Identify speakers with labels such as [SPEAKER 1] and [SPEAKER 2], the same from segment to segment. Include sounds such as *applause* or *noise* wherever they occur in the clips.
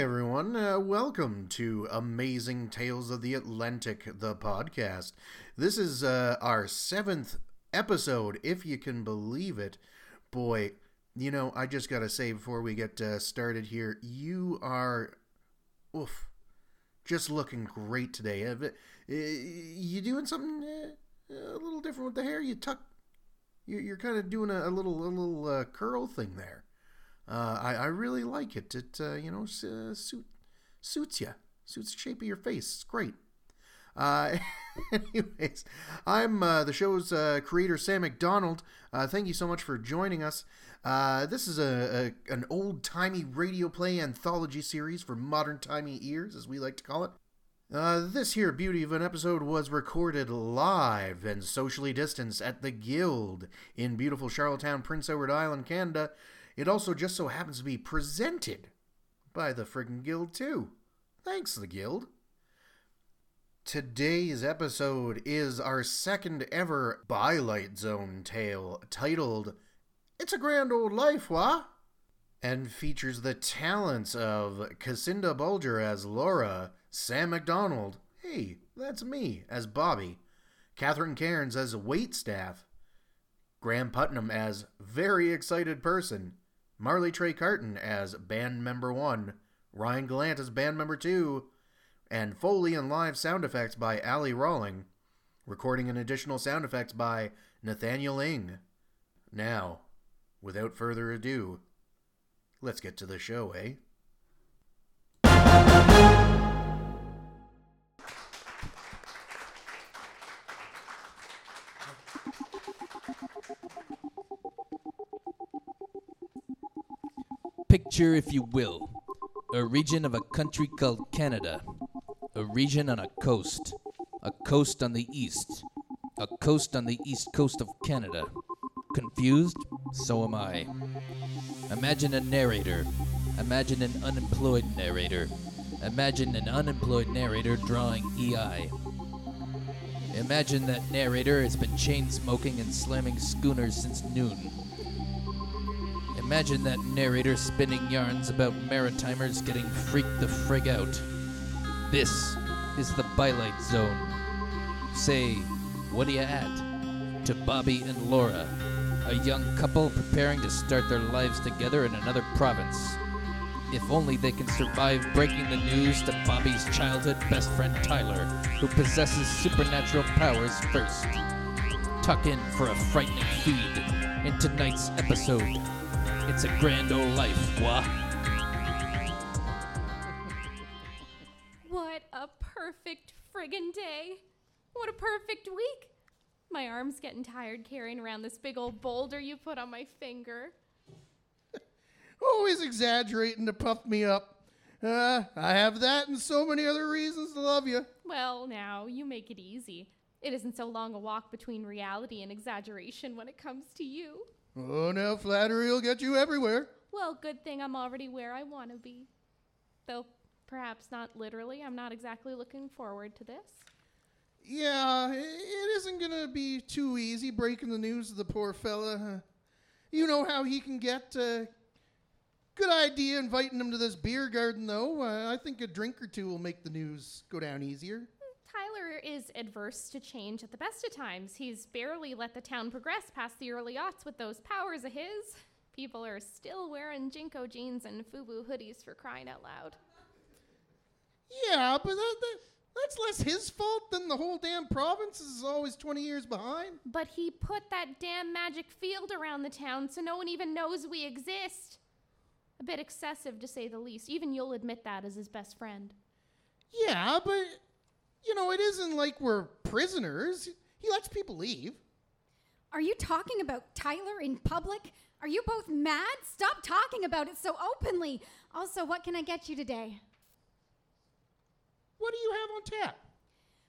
[SPEAKER 1] everyone. Uh, welcome to Amazing Tales of the Atlantic, the podcast. This is uh, our seventh episode, if you can believe it. Boy, you know, I just gotta say before we get uh, started here, you are, oof, just looking great today. Uh, you doing something uh, a little different with the hair? You tuck, you're, kind of doing a, a little, a little uh, curl thing there. Uh, I, I really like it. It uh, you know uh, suit, suits you, suits the shape of your face. It's great. Uh, *laughs* anyways, I'm uh, the show's uh, creator, Sam McDonald. Uh, thank you so much for joining us. Uh, this is a, a an old timey radio play anthology series for modern timey ears, as we like to call it. This here beauty of an episode was recorded live and socially distanced at the Guild in beautiful Charlottetown, Prince Edward Island, Canada, it also just so happens to be presented by the friggin' Guild, too. Thanks, the Guild. Today's episode is our second ever Bylight Zone tale titled It's a Grand Old Life, Wah? And features the talents of Cassinda Bulger as Laura, Sam McDonald, hey, that's me, as Bobby, Catherine Cairns as waitstaff, Graham Putnam as very excited person, Marley Trey Carton as band member one, Ryan Gallant as band member two, and Foley and live sound effects by Ali Rawling, recording and additional sound effects by Nathaniel Ing. Now, without further ado, let's get to the show, eh?
[SPEAKER 2] If you will, a region of a country called Canada, a region on a coast, a coast on the east, a coast on the east coast of Canada. Confused? So am I. Imagine a narrator. Imagine an unemployed narrator. Imagine an unemployed narrator drawing EI. Imagine that narrator has been chain smoking and slamming schooners since noon. Imagine that narrator spinning yarns about maritimers getting freaked the frig out. This is the Bylight Zone. Say, what are you at? To Bobby and Laura, a young couple preparing to start their lives together in another province. If only they can survive breaking the news to Bobby's childhood best friend Tyler, who possesses supernatural powers first. Tuck in for a frightening feed in tonight's episode it's a grand old life, wah.
[SPEAKER 3] What a perfect friggin' day. What a perfect week. My arm's getting tired carrying around this big old boulder you put on my finger. *laughs*
[SPEAKER 4] Always exaggerating to puff me up. Uh, I have that and so many other reasons to love you.
[SPEAKER 3] Well, now, you make it easy. It isn't so long a walk between reality and exaggeration when it comes to you.
[SPEAKER 4] Oh, now flattery will get you everywhere.
[SPEAKER 3] Well, good thing I'm already where I want to be. Though perhaps not literally. I'm not exactly looking forward to this.
[SPEAKER 4] Yeah, it isn't going to be too easy breaking the news to the poor fella. You know how he can get. Uh, good idea inviting him to this beer garden, though. Uh, I think a drink or two will make the news go down easier.
[SPEAKER 3] Is adverse to change at the best of times. He's barely let the town progress past the early aughts with those powers of his. People are still wearing JNCO jeans and FUBU hoodies for crying out loud.
[SPEAKER 4] Yeah, but that, that, that's less his fault than the whole damn province is always 20 years behind.
[SPEAKER 3] But he put that damn magic field around the town so no one even knows we exist. A bit excessive to say the least. Even you'll admit that as his best friend.
[SPEAKER 4] Yeah, but you know, it isn't like we're prisoners. He lets people leave.
[SPEAKER 5] Are you talking about Tyler in public? Are you both mad? Stop talking about it so openly. Also, what can I get you today?
[SPEAKER 4] What do you have on tap?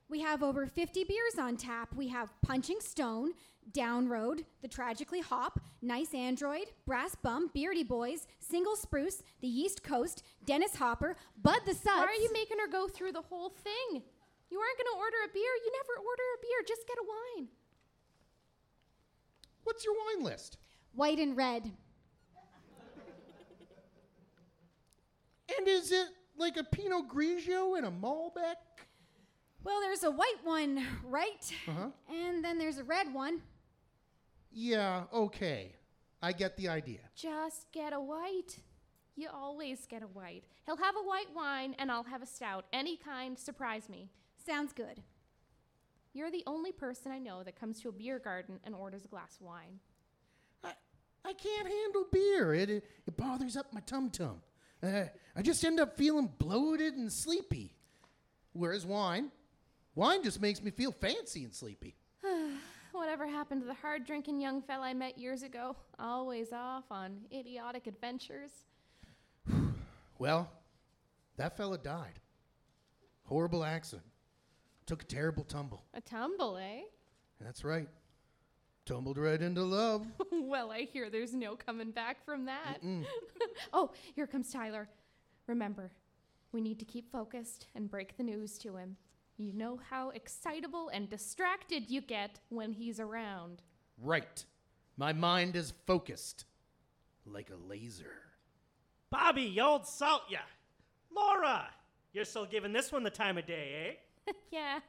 [SPEAKER 5] We have over 50 beers on tap. We have Punching Stone, Down Road, The Tragically Hop, Nice Android, Brass Bum, Beardy Boys, Single Spruce, The East Coast, Dennis Hopper, Bud the Suds.
[SPEAKER 3] Why are you making her go through the whole thing? You aren't going to order a beer. You never order a beer. Just get a wine.
[SPEAKER 4] What's your wine list?
[SPEAKER 5] White and red.
[SPEAKER 4] And is it like a Pinot Grigio and a Malbec?
[SPEAKER 5] Well, there's a white one, right?
[SPEAKER 4] Uh-huh.
[SPEAKER 5] And then there's a red one.
[SPEAKER 4] Yeah, okay. I get the idea.
[SPEAKER 3] Just get a white. You always get a white. He'll have a white wine, and I'll have a stout. Any kind, surprise me.
[SPEAKER 5] Sounds good.
[SPEAKER 3] You're the only person I know that comes to a beer garden and orders a glass of wine.
[SPEAKER 4] I, I can't handle beer. It, it, it bothers up my tum tum. Uh, I just end up feeling bloated and sleepy. Whereas wine, wine just makes me feel fancy and sleepy. *sighs*
[SPEAKER 3] Whatever happened to the hard drinking young fella I met years ago? Always off on idiotic adventures. *sighs*
[SPEAKER 4] Well, that fella died. Horrible accident. Took a terrible tumble.
[SPEAKER 3] A tumble, eh?
[SPEAKER 4] That's right. Tumbled right into love. *laughs*
[SPEAKER 3] well, I hear there's no coming back from that. *laughs* oh, here comes Tyler. Remember, we need to keep focused and break the news to him. You know how excitable and distracted you get when he's around.
[SPEAKER 4] right. My mind is focused. Like a laser.
[SPEAKER 6] Bobby, you old salt ya. Laura, you're still giving this one the time of day, eh? *laughs*
[SPEAKER 3] yeah.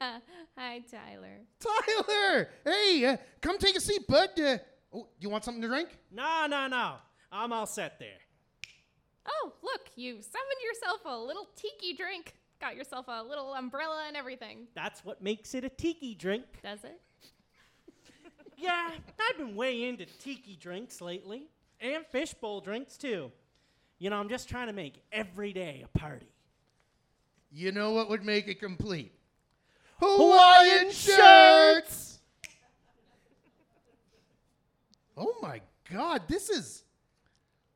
[SPEAKER 3] Hi, Tyler.
[SPEAKER 4] Tyler! Hey, uh, come take a seat, bud. Uh, oh, you want something to drink?
[SPEAKER 6] No, no, no. I'm all set there.
[SPEAKER 3] Oh, look, you summoned yourself a little tiki drink. Got yourself a little umbrella and everything.
[SPEAKER 6] That's what makes it a tiki drink.
[SPEAKER 3] Does it? *laughs*
[SPEAKER 6] Yeah, I've been way into tiki drinks lately, and fishbowl drinks too. You know, I'm just trying to make every day a party.
[SPEAKER 4] You know what would make it complete? Hawaiian shirts! Oh my god, this is.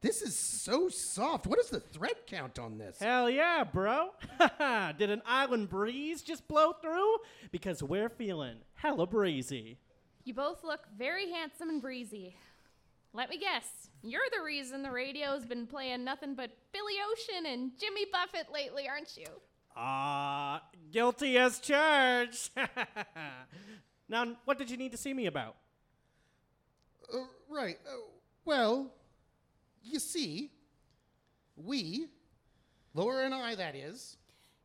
[SPEAKER 4] This is so soft. What is the thread count on this?
[SPEAKER 6] Hell yeah, bro. *laughs* Did an island breeze just blow through? Because we're feeling hella breezy.
[SPEAKER 3] You both look very handsome and breezy. Let me guess, you're the reason the radio's been playing nothing but Billy Ocean and Jimmy Buffett lately, aren't you?
[SPEAKER 6] Ah, guilty as charged. *laughs* now, what did you need to see me about?
[SPEAKER 4] Uh, right. Uh, well, you see, we, Laura and I, that is.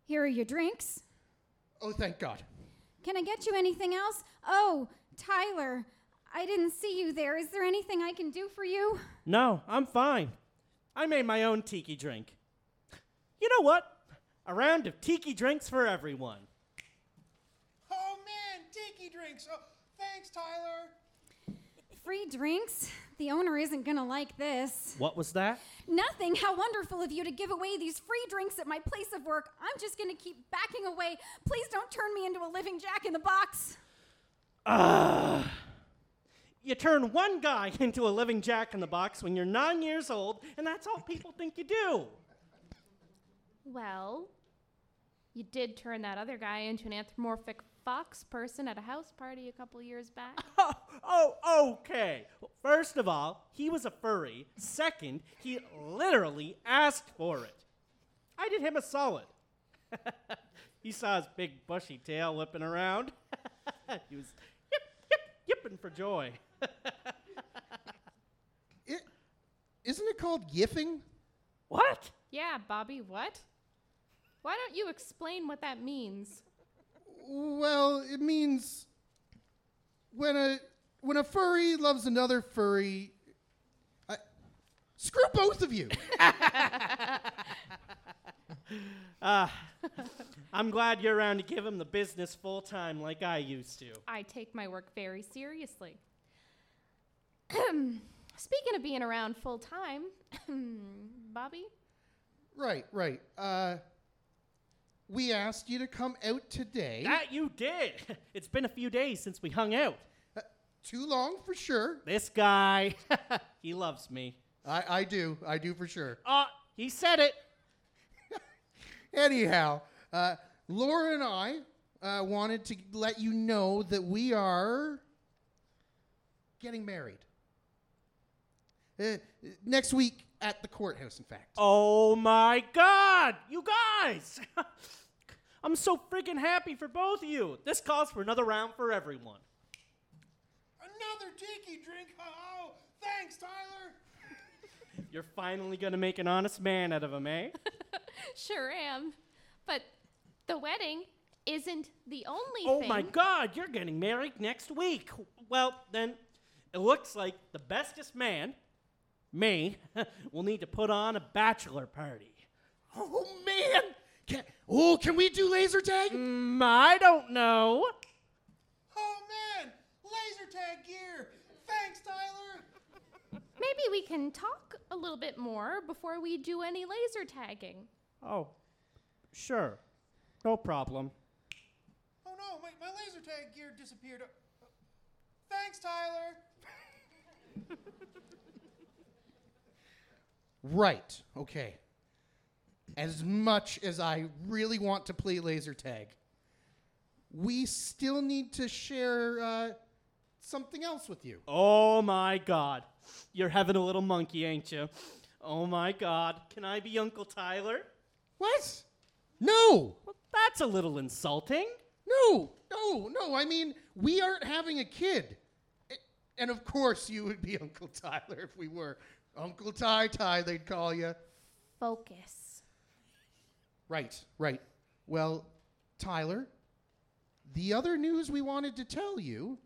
[SPEAKER 5] Here are your drinks.
[SPEAKER 4] Oh, thank God.
[SPEAKER 5] Can I get you anything else? Oh, Tyler, I didn't see you there. Is there anything I can do for you?
[SPEAKER 6] No, I'm fine. I made my own tiki drink. You know what? A round of tiki drinks for everyone.
[SPEAKER 4] Oh, man, tiki drinks. Oh, thanks, Tyler.
[SPEAKER 5] Free drinks? The owner isn't gonna like this.
[SPEAKER 6] What was that?
[SPEAKER 5] Nothing. How wonderful of you to give away these free drinks at my place of work. I'm just gonna keep backing away. Please don't turn me into a living jack in the box. Ah.
[SPEAKER 6] You turn one guy *laughs* into a living jack in the box when you're nine years old, and that's all people think you do.
[SPEAKER 3] Well, you did turn that other guy into an anthropomorphic fox person at a house party a couple years back. *laughs*
[SPEAKER 6] Oh, oh, okay. Well, first of all, he was a furry. Second, he literally asked for it. I did him a solid. *laughs* he saw his big bushy tail whipping around. *laughs* he was yip, yip, yipping for joy.
[SPEAKER 4] It, isn't it called yiffing?
[SPEAKER 6] What?
[SPEAKER 3] yeah, Bobby, what? Why don't you explain what that means?
[SPEAKER 4] Well, it means when a when a furry loves another furry. I, screw both of you. *laughs*
[SPEAKER 6] I'm glad you're around to give him the business full time like I used to.
[SPEAKER 3] I take my work very seriously. *clears throat* Speaking of being around full time, *clears throat* Bobby,
[SPEAKER 4] right, right. Uh, we asked you to come out today.
[SPEAKER 6] That you did. *laughs* It's been a few days since we hung out.
[SPEAKER 4] Uh, too long for sure.
[SPEAKER 6] This guy, *laughs* he loves me.
[SPEAKER 4] I, I do. I do for sure.
[SPEAKER 6] Oh, he said it. *laughs*
[SPEAKER 4] Anyhow, uh, Laura and I uh, wanted to let you know that we are getting married. Uh, next week at the courthouse, in fact.
[SPEAKER 6] Oh my god, you guys! I'm so freaking happy for both of you. This calls for another round for everyone.
[SPEAKER 4] Another tiki drink. Oh, thanks, Tyler. *laughs*
[SPEAKER 6] You're finally gonna make an honest man out of him, eh? *laughs*
[SPEAKER 3] Sure am. But the wedding isn't the only thing.
[SPEAKER 6] Oh
[SPEAKER 3] thing.
[SPEAKER 6] my god, you're getting married next week. Well, then, it looks like the bestest man, me, *laughs* will need to put on a bachelor party.
[SPEAKER 4] Oh man! Can, oh, can we do laser tag?
[SPEAKER 6] Mm, I don't know.
[SPEAKER 4] Oh man! Laser tag gear! Thanks, Tyler!
[SPEAKER 3] Maybe we can talk a little bit more before we do any laser tagging.
[SPEAKER 6] Oh, sure. No problem.
[SPEAKER 4] Oh no, my, my laser tag gear disappeared. Uh, Thanks, Tyler. *laughs* right, okay. As much as I really want to play laser tag, we still need to share uh, something else with you.
[SPEAKER 6] Oh my god. You're having a little monkey, ain't you? Oh my god. Can I be Uncle Tyler?
[SPEAKER 4] What? No!
[SPEAKER 6] Well, that's a little insulting.
[SPEAKER 4] No, no, no. I mean, we aren't having a kid. And of course, you would be *laughs* Uncle Tyler if we were. Uncle Ty Ty, they'd call you.
[SPEAKER 3] Focus.
[SPEAKER 4] Right, right. Well, Tyler, the other news we wanted to tell you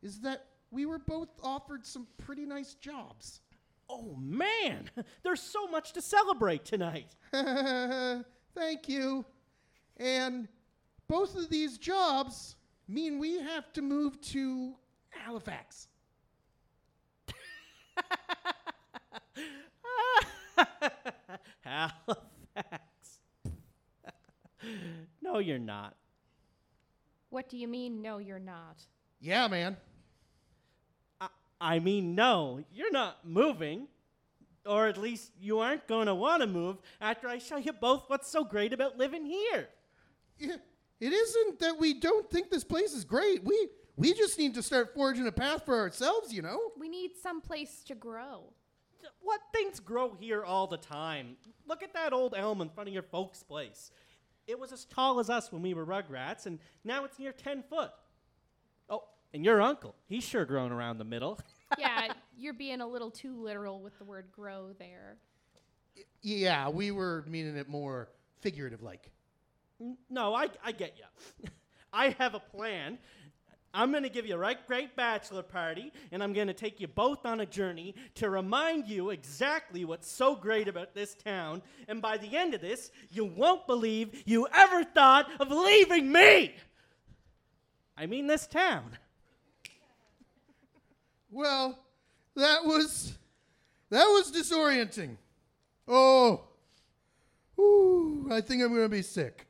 [SPEAKER 4] is that we were both offered some pretty nice jobs.
[SPEAKER 6] Oh man, *laughs* there's so much to celebrate tonight. *laughs*
[SPEAKER 4] Thank you. And both of these jobs mean we have to move to Halifax. *laughs*
[SPEAKER 6] Halifax. no, you're not.
[SPEAKER 3] What do you mean, no, you're not?
[SPEAKER 4] Yeah, man.
[SPEAKER 6] I, I mean, no, you're not moving. Or at least you aren't going to want to move after I show you both what's so great about living here.
[SPEAKER 4] Yeah, It isn't that we don't think this place is great. We we just need to start forging a path for ourselves, you know?
[SPEAKER 3] We need some place to grow.
[SPEAKER 6] What things grow here all the time? Look at that old elm in front of your folks' place. It was as tall as us when we were rugrats, and now it's near 10 foot. Oh, and your uncle, he's sure grown around the middle. *laughs*
[SPEAKER 3] yeah, you're being a little too literal with the word grow there.
[SPEAKER 4] Yeah, we were meaning it more figurative like.
[SPEAKER 6] N- No, I, I get you. *laughs* I have a plan. I'm going to give you a right great bachelor party, and I'm going to take you both on a journey to remind you exactly what's so great about this town. And by the end of this, you won't believe you ever thought of leaving me. I mean, this town.
[SPEAKER 4] Well, that was that was disorienting. Oh. Ooh, I think I'm going to be sick.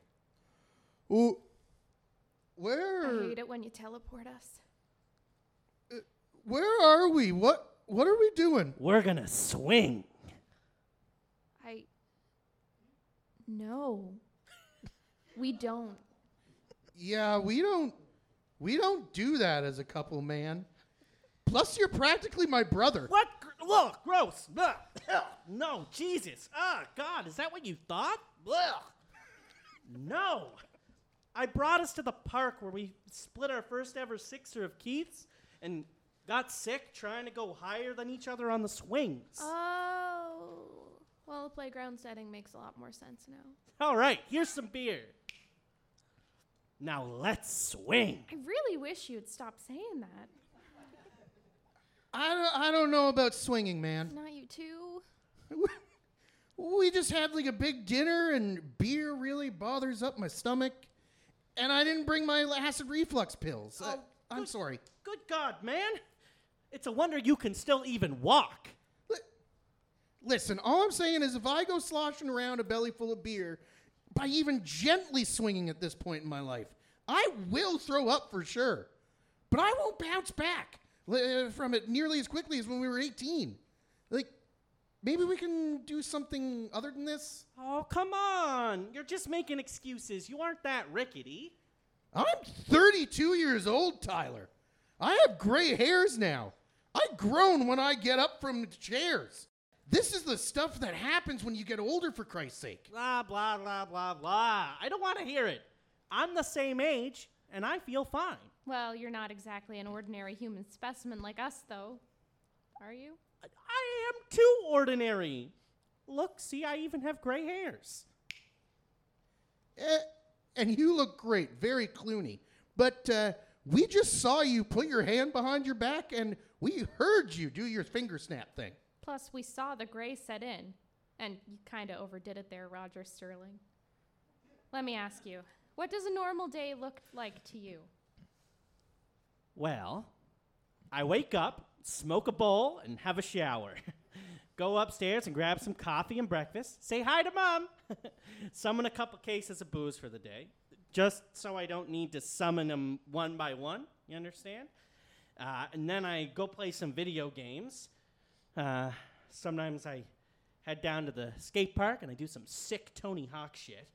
[SPEAKER 4] Ooh. Where
[SPEAKER 3] I hate it when you teleport us.
[SPEAKER 4] where are we? What what are we doing?
[SPEAKER 6] We're going to swing.
[SPEAKER 3] I. No. We don't.
[SPEAKER 4] Yeah, we don't we don't do that as a couple, man. Plus you're practically my brother.
[SPEAKER 6] What? Look, gross. Ugh. Ugh. No, Jesus. Ah, God, is that what you thought? Ugh. No. I brought us to the park where we split our first ever sixer of Keith's and got sick trying to go higher than each other on the swings.
[SPEAKER 3] Oh. Well, the playground setting makes a lot more sense now.
[SPEAKER 6] All right, here's some beer. Now let's swing.
[SPEAKER 3] I really wish you'd stop saying that.
[SPEAKER 4] I don't, I don't know about swinging, man.
[SPEAKER 3] Not you too. *laughs*
[SPEAKER 4] We just had like a big dinner and beer really bothers up my stomach. And I didn't bring my acid reflux pills. Uh,
[SPEAKER 6] Oh,
[SPEAKER 4] I'm
[SPEAKER 6] good-
[SPEAKER 4] sorry.
[SPEAKER 6] Good God, man. It's a wonder you can still even walk.
[SPEAKER 4] Li- Listen, all I'm saying is if I go sloshing around a belly full of beer by even gently swinging at this point in my life, I will throw up for sure. But I won't bounce back li- uh, from it nearly as quickly as when we were 18. Like, maybe we can do something other than this?
[SPEAKER 6] Oh, come on. You're just making excuses. You aren't that rickety.
[SPEAKER 4] I'm 32 years old, Tyler. I have gray hairs now. I groan when I get up from the chairs. This is the stuff that happens when you get older, for Christ's sake.
[SPEAKER 6] Blah, blah, blah, blah, blah. I don't want to hear it. I'm the same age, and I feel fine.
[SPEAKER 3] Well, you're not exactly an ordinary human specimen like us, though. Are you?
[SPEAKER 6] I- I am too ordinary. Look, see, I even have gray hairs.
[SPEAKER 4] Eh, and you look great, very Clooney. But uh, we just saw you put your hand behind your back, and we heard you do your finger snap thing.
[SPEAKER 3] Plus, we saw the gray set in. And you kind of overdid it there, Roger Sterling. Let me ask you what does a normal day look like to you?
[SPEAKER 6] Well, I wake up, smoke a bowl, and have a shower. *laughs* Go upstairs and grab some coffee and breakfast. Say hi to mom. *laughs* summon a couple cases of booze for the day, just so I don't need to summon them one by one. You understand? Uh, and then I go play some video games. Uh, sometimes I head down to the skate park and I do some sick Tony Hawk shit.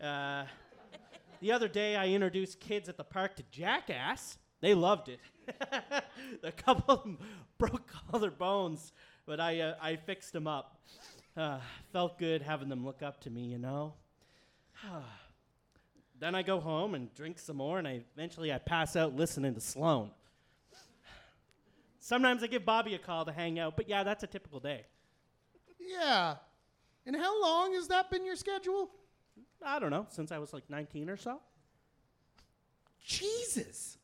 [SPEAKER 6] Uh, the other day, I introduced kids at the park to Jackass. They loved it. *laughs* a couple of them *laughs* broke all their bones, but I, uh, I fixed them up. Uh, felt good having them look up to me, you know. *sighs* then I go home and drink some more, and I eventually I pass out listening to Sloan. Sometimes I give Bobby a call to hang out, but yeah, that's a typical day.
[SPEAKER 4] Yeah. And how long has that been your schedule?
[SPEAKER 6] I don't know, since I was like 19 or so.
[SPEAKER 4] Jesus.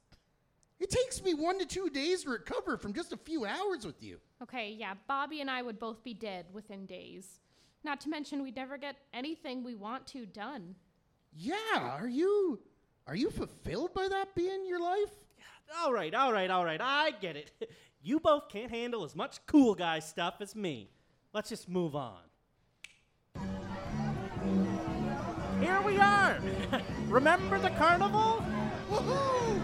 [SPEAKER 4] It takes me one to two days to recover from just a few hours with you.
[SPEAKER 3] Okay, yeah, Bobby and I would both be dead within days. Not to mention, we'd never get anything we want to done.
[SPEAKER 4] Yeah, are you are you fulfilled by that being your life?
[SPEAKER 6] All right, all right, all right, I get it. *laughs* You both can't handle as much cool guy stuff as me. Let's just move on. Here we are! *laughs* Remember the carnival?
[SPEAKER 4] Woohoo!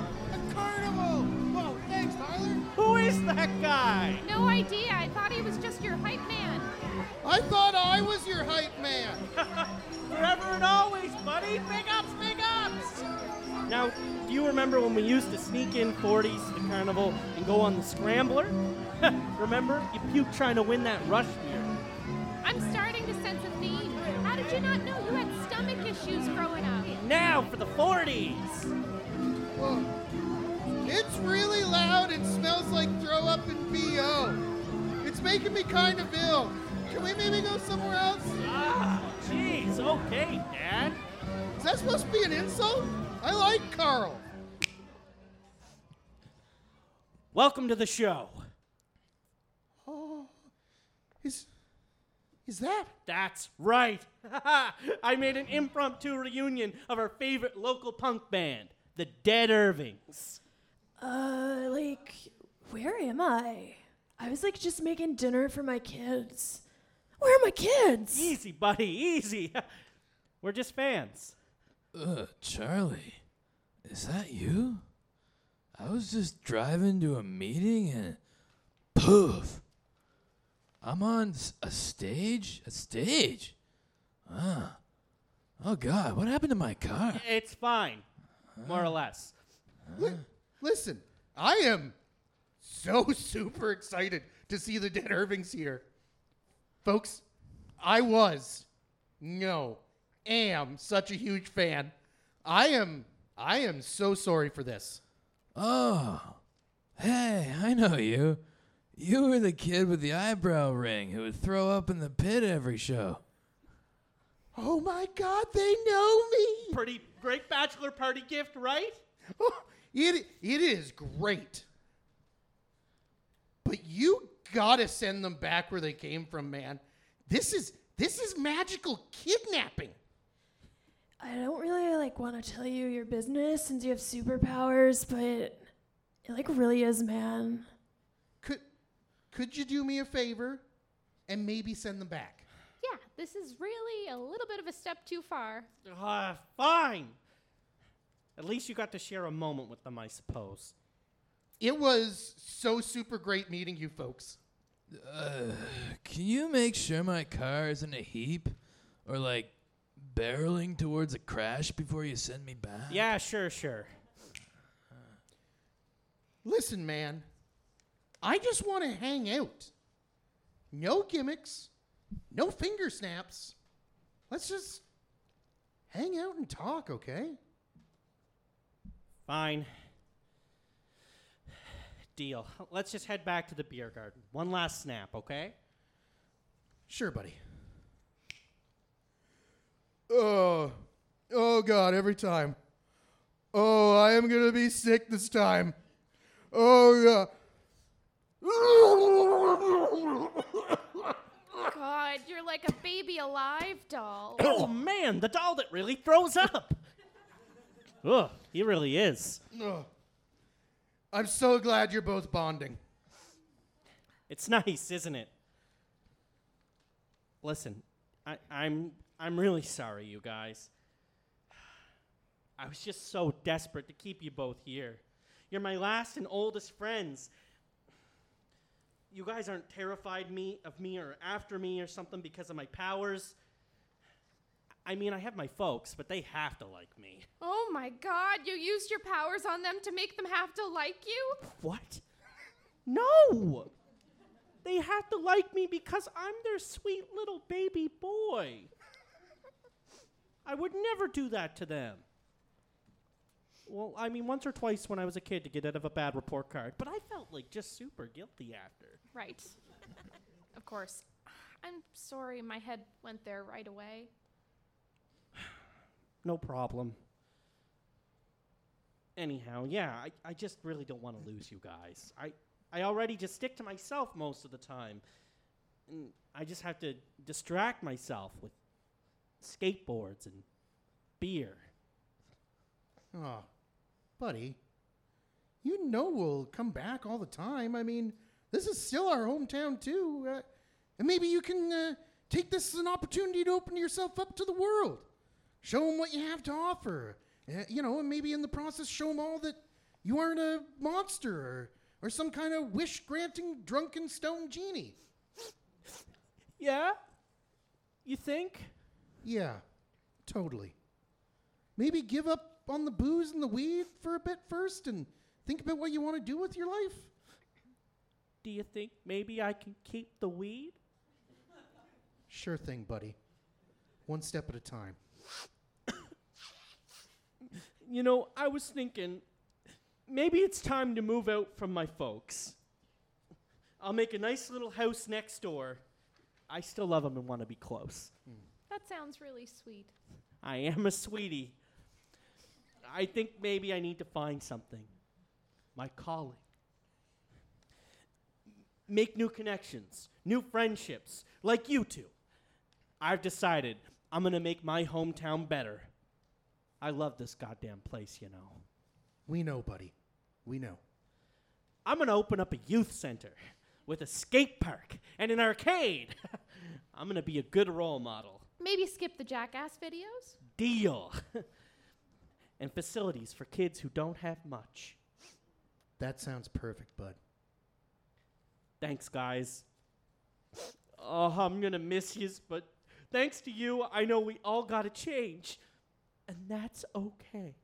[SPEAKER 6] Who is that guy?
[SPEAKER 3] No idea, I thought he was just your hype man.
[SPEAKER 4] I thought I was your hype man. *laughs*
[SPEAKER 6] Forever and always, buddy. Big ups, big ups. Now, do you remember when we used to sneak in 40s to the carnival and go on the scrambler? *laughs* remember? You puked trying to win that rush beer.
[SPEAKER 3] I'm starting to sense a theme. How did you not know you had stomach issues growing up?
[SPEAKER 6] Now for the 40s.
[SPEAKER 4] Whoa. It's really loud and smells like throw up and BO. It's making me kind of ill. Can we maybe go somewhere else?
[SPEAKER 6] Ah, jeez. Okay, Dad.
[SPEAKER 4] Is that supposed to be an insult? I like Carl.
[SPEAKER 6] Welcome to the show.
[SPEAKER 4] Oh, is is that?
[SPEAKER 6] That's right. *laughs* I made an impromptu reunion of our favorite local punk band, the Dead Irvings.
[SPEAKER 7] Uh, like, where am I? I was like just making dinner for my kids. Where are my kids?
[SPEAKER 6] Easy, buddy, easy. *laughs* We're just fans.
[SPEAKER 2] Ugh, Charlie, is that you? I was just driving to a meeting and poof, I'm on s- a stage. A stage. Ah. Oh God, what happened to my car?
[SPEAKER 6] It's fine, more or less.
[SPEAKER 4] Li- listen, I am so *laughs* super excited to see the Dead Irvings here. Folks, I was, no, am such a huge fan. I am, I am so sorry for this.
[SPEAKER 2] Oh, hey, I know you. You were the kid with the eyebrow ring who would throw up in the pit every show.
[SPEAKER 4] Oh my God, they know me.
[SPEAKER 6] Pretty great bachelor party gift, right?
[SPEAKER 4] Oh, it, it is great. But you gotta send them back where they came from, man. This is this is magical kidnapping.
[SPEAKER 7] I don't really like want to tell you your business since you have superpowers, but it like really is, man.
[SPEAKER 4] Could could you do me a favor and maybe send them back?
[SPEAKER 3] Yeah, this is really a little bit of a step too far.
[SPEAKER 6] Uh, fine. At least you got to share a moment with them, I suppose.
[SPEAKER 4] It was so super great meeting you folks.
[SPEAKER 2] Can you make sure my car isn't a heap or like barreling towards a crash before you send me back?
[SPEAKER 6] Yeah, sure, sure.
[SPEAKER 4] Listen, man, I just want to hang out. No gimmicks, no finger snaps. Let's just hang out and talk, okay?
[SPEAKER 6] Fine. Deal. Let's just head back to the beer garden. One last snap, okay?
[SPEAKER 4] Sure, buddy. Uh, Oh God, every time. Oh, I am gonna be sick this time. Oh yeah.
[SPEAKER 3] God, you're like a baby alive doll. *coughs*
[SPEAKER 6] Oh man, the doll that really throws up. Ugh, he really is.
[SPEAKER 4] Ugh. I'm so glad you're both bonding.
[SPEAKER 6] It's nice, isn't it? Listen, I, I'm I'm really sorry, you guys. I was just so desperate to keep you both here. You're my last and oldest friends. You guys aren't terrified me of me or after me or something because of my powers. I mean, I have my folks, but they have to like me.
[SPEAKER 3] Oh my God, you used your powers on them to make them have to like you?
[SPEAKER 6] What? No! They have to like me because I'm their sweet little baby boy. I would never do that to them. Well, I mean, once or twice when I was a kid to get out of a bad report card, but I felt like just super guilty after.
[SPEAKER 3] Right. of course. I'm sorry my head went there right away.
[SPEAKER 6] No problem. Anyhow, yeah, I, I just really don't want to lose you guys. I, I already just stick to myself most of the time. And I just have to distract myself with skateboards and beer.
[SPEAKER 4] Oh, buddy. You know we'll come back all the time. I mean, this is still our hometown, too. Uh, and maybe you can uh, take this as an opportunity to open yourself up to the world. Show them what you have to offer. Uh, you know, and maybe in the process, show them all that you aren't a monster or, or some kind of wish granting drunken stone genie.
[SPEAKER 6] Yeah? You think?
[SPEAKER 4] Yeah, totally. Maybe give up on the booze and the weed for a bit first and think about what you want to do with your life.
[SPEAKER 6] Do you think maybe I can keep the weed?
[SPEAKER 4] Sure thing, buddy. One step at a time.
[SPEAKER 6] You know, I was thinking maybe it's time to move out from my folks. I'll make a nice little house next door. I still love them and want to be close.
[SPEAKER 3] That sounds really sweet.
[SPEAKER 6] I am a sweetie. I think maybe I need to find something. My calling. Make new connections, new friendships, like you two. I've decided I'm going to make my hometown better. I love this goddamn place, you know.
[SPEAKER 4] We know, buddy. We know.
[SPEAKER 6] I'm going to open up a youth center with a skate park and an arcade. *laughs* I'm going to be a good role model.
[SPEAKER 3] Maybe skip the jackass videos?
[SPEAKER 6] Deal. *laughs* and facilities for kids who don't have much.
[SPEAKER 4] That sounds perfect, bud.
[SPEAKER 6] Thanks, guys. Oh, I'm gonna miss you, but thanks to you, I know we all gotta change. And that's okay.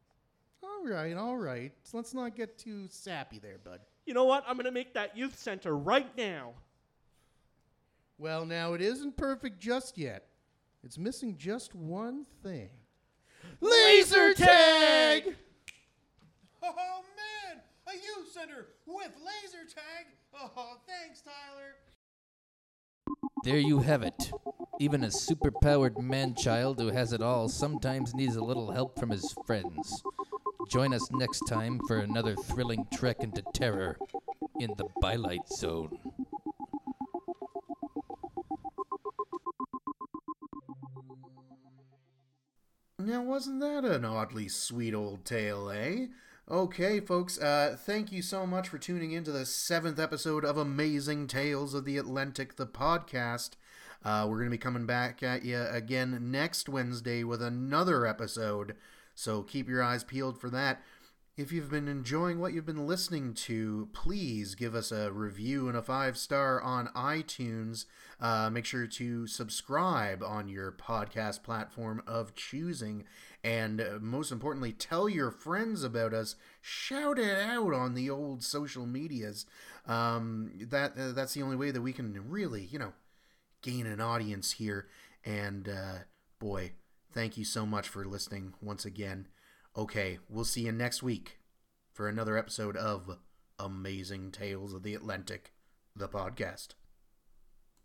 [SPEAKER 4] All right, all right. Let's not get too sappy there, bud.
[SPEAKER 6] You know what? I'm gonna make that youth center right now.
[SPEAKER 4] Well, now it isn't perfect just yet. It's missing just one thing.
[SPEAKER 6] Laser tag!
[SPEAKER 1] Oh man, a youth center with laser tag. Oh, thanks, Tyler.
[SPEAKER 2] There you have it. Even a superpowered man child who has it all sometimes needs a little help from his friends. Join us next time for another thrilling trek into terror in the Bylight Zone.
[SPEAKER 1] Now, wasn't that an oddly sweet old tale, eh? Okay, folks, uh, thank you so much for tuning in to the seventh episode of Amazing Tales of the Atlantic, the podcast. Uh, we're going to be coming back at you again next Wednesday with another episode, so keep your eyes peeled for that. If you've been enjoying what you've been listening to, please give us a review and a five star on iTunes. Uh, make sure to subscribe on your podcast platform of choosing. And uh, most importantly, tell your friends about us. Shout it out on the old social medias. Um, that uh, That's the only way that we can really, you know, gain an audience here. And uh, boy, thank you so much for listening once again. Okay, we'll see you next week for another episode of Amazing Tales of the Atlantic, the podcast.